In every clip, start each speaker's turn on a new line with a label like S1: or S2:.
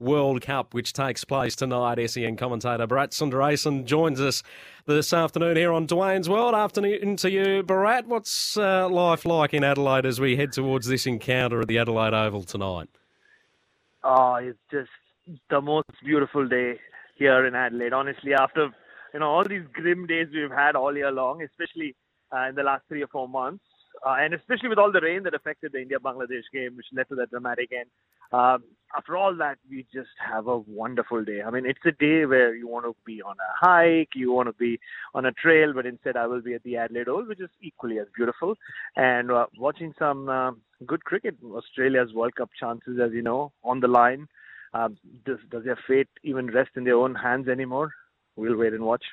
S1: World Cup, which takes place tonight. SEN commentator Bharat Sundaresan joins us this afternoon here on Dwayne's World. Afternoon to you, Bharat. What's uh, life like in Adelaide as we head towards this encounter at the Adelaide Oval tonight?
S2: Oh, it's just the most beautiful day here in Adelaide. Honestly, after you know all these grim days we've had all year long, especially uh, in the last three or four months, uh, and especially with all the rain that affected the India-Bangladesh game, which led to that dramatic end. Um, after all that, we just have a wonderful day. I mean, it's a day where you want to be on a hike, you want to be on a trail, but instead I will be at the Adelaide Oval, which is equally as beautiful, and uh, watching some uh, good cricket. Australia's World Cup chances, as you know, on the line. Um, does, does their fate even rest in their own hands anymore? We'll wait and watch.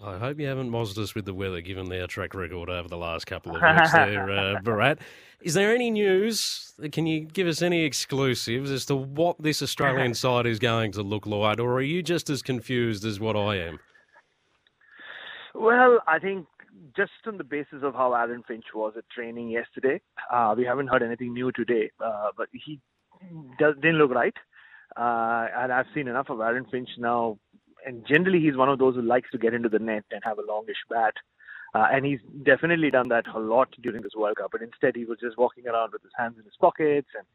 S1: I hope you haven't mozzed us with the weather, given their track record over the last couple of weeks there, uh, Bharat. Is there any news? Can you give us any exclusives as to what this Australian side is going to look like, or are you just as confused as what I am?
S2: Well, I think just on the basis of how Aaron Finch was at training yesterday, uh, we haven't heard anything new today, uh, but he does, didn't look right. Uh, and I've seen enough of Aaron Finch now and generally he's one of those who likes to get into the net and have a longish bat. Uh, and he's definitely done that a lot during this World Cup. But instead, he was just walking around with his hands in his pockets and,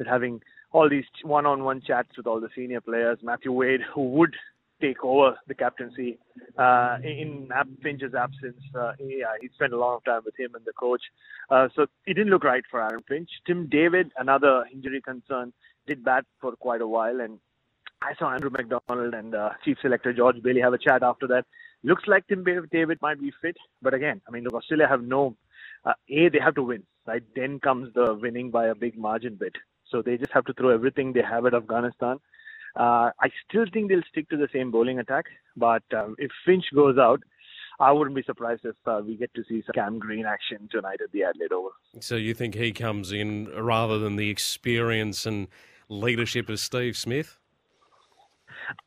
S2: and having all these one-on-one chats with all the senior players. Matthew Wade, who would take over the captaincy uh, in Finch's absence. Uh, yeah, he spent a lot of time with him and the coach. Uh, so it didn't look right for Aaron Finch. Tim David, another injury concern, did bat for quite a while and I saw Andrew McDonald and uh, Chief Selector George Bailey have a chat after that. Looks like Tim David might be fit, but again, I mean, look, Australia have no. Uh, a, they have to win, right? Then comes the winning by a big margin bit. So they just have to throw everything they have at Afghanistan. Uh, I still think they'll stick to the same bowling attack, but um, if Finch goes out, I wouldn't be surprised if uh, we get to see some Cam Green action tonight at the Adelaide Oval.
S1: So you think he comes in rather than the experience and leadership of Steve Smith?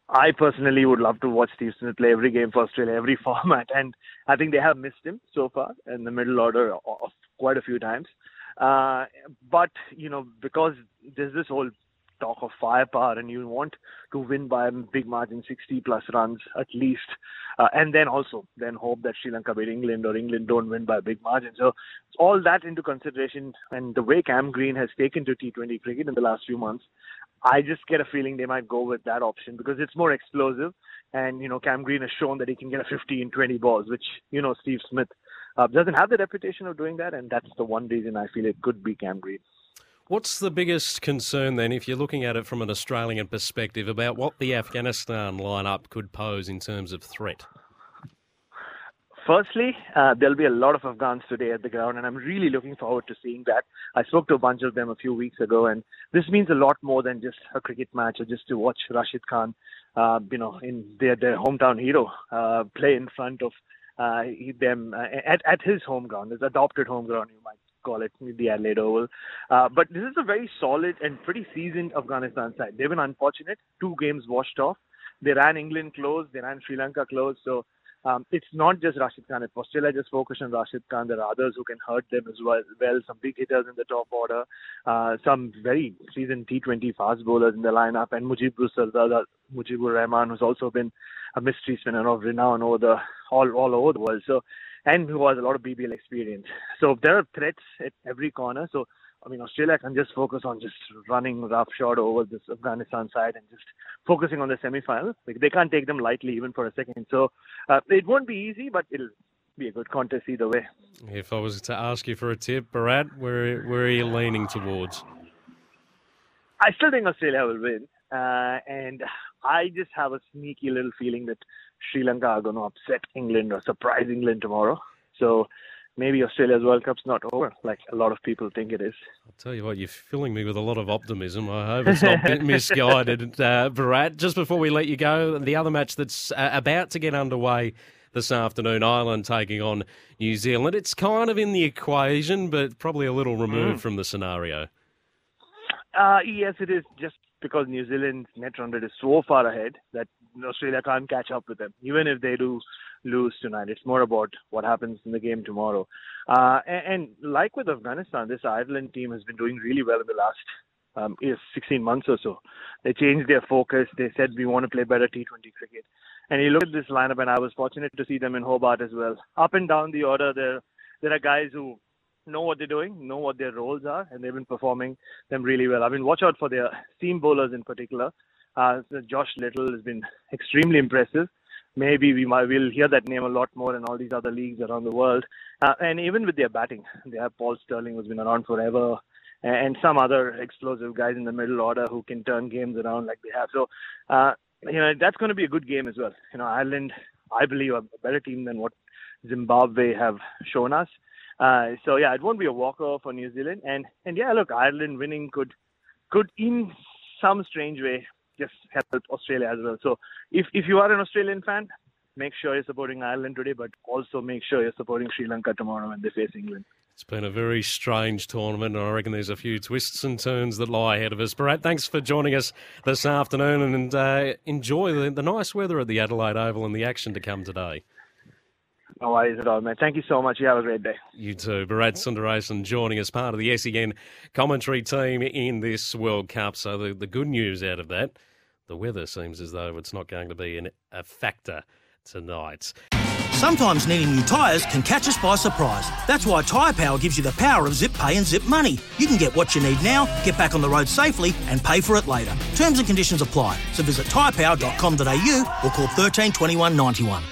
S2: I personally would love to watch Steve Smith play every game for Australia, every format, and I think they have missed him so far in the middle order of quite a few times. Uh, but you know, because there's this whole talk of firepower, and you want to win by a big margin, 60 plus runs at least, uh, and then also then hope that Sri Lanka beat England or England don't win by a big margin. So all that into consideration, and the way Cam Green has taken to T20 cricket in the last few months, I just get a feeling they might go with that option because it's more explosive. And, you know, Cam Green has shown that he can get a 15, 20 balls, which, you know, Steve Smith uh, doesn't have the reputation of doing that. And that's the one reason I feel it could be Cam Green.
S1: What's the biggest concern then, if you're looking at it from an Australian perspective, about what the Afghanistan lineup could pose in terms of threat?
S2: Firstly, uh, there'll be a lot of Afghans today at the ground, and I'm really looking forward to seeing that. I spoke to a bunch of them a few weeks ago, and this means a lot more than just a cricket match or just to watch Rashid Khan, uh, you know, in their their hometown hero uh, play in front of uh, them uh, at at his home ground, his adopted home ground, you might call it the Adelaide Oval. Uh, but this is a very solid and pretty seasoned Afghanistan side. They've been unfortunate, two games washed off. They ran England close, they ran Sri Lanka close, so um, it's not just Rashid Khan. If Australia just focus on Rashid Khan, there are others who can hurt them as well. well some big hitters in the top order, uh, some very seasoned T20 fast bowlers in the lineup, and Mujibur Sardar, Mujeeb Ur Rahman, who's also been a mystery spinner of renown over the all all over the world. So, and who has a lot of BBL experience. So there are threats at every corner. So I mean, Australia can just focus on just running roughshod over this Afghanistan side and just focusing on the semi-final. Like, they can't take them lightly even for a second. So uh, it won't be easy, but it'll be a good contest either way.
S1: If I was to ask you for a tip, Bharat, where where are you leaning towards?
S2: I still think Australia will win, uh, and I just have a sneaky little feeling that Sri Lanka are going to upset England or surprise England tomorrow. So maybe Australia's World Cup's not over, like a lot of people think it is.
S1: I'll tell you what, you're filling me with a lot of optimism. I hope it's not misguided. Uh, just before we let you go, the other match that's uh, about to get underway this afternoon, Ireland taking on New Zealand. It's kind of in the equation, but probably a little removed mm. from the scenario.
S2: Uh, yes, it is just because New Zealand's net run rate is so far ahead that Australia can't catch up with them, even if they do lose tonight. It's more about what happens in the game tomorrow. Uh, and, and, like with Afghanistan, this Ireland team has been doing really well in the last um, 16 months or so. They changed their focus. They said we want to play better T20 cricket. And you look at this lineup, and I was fortunate to see them in Hobart as well. Up and down the order, there there are guys who know what they're doing, know what their roles are, and they've been performing them really well. I mean, watch out for their seam bowlers in particular. Uh, Josh Little has been extremely impressive. Maybe we might will hear that name a lot more in all these other leagues around the world. Uh, and even with their batting, they have Paul Stirling, who's been around forever, and some other explosive guys in the middle order who can turn games around like they have. So, uh, you know, that's going to be a good game as well. You know, Ireland, I believe, are a better team than what Zimbabwe have shown us. Uh, so yeah, it won't be a walkover for New Zealand, and and yeah, look, Ireland winning could could in some strange way just help Australia as well. So if if you are an Australian fan, make sure you're supporting Ireland today, but also make sure you're supporting Sri Lanka tomorrow when they face England.
S1: It's been a very strange tournament, and I reckon there's a few twists and turns that lie ahead of us. Bharat, thanks for joining us this afternoon, and uh, enjoy the, the nice weather at the Adelaide Oval and the action to come today.
S2: No worries at all, man. Thank you so much. You have a great day.
S1: You too. Bharat Sundaresan joining us part of the SEN commentary team in this World Cup. So the, the good news out of that, the weather seems as though it's not going to be an, a factor tonight.
S3: Sometimes needing new tyres can catch us by surprise. That's why Tyre Power gives you the power of zip pay and zip money. You can get what you need now, get back on the road safely, and pay for it later. Terms and conditions apply. So visit tyrepower.com.au or call 13 21 91.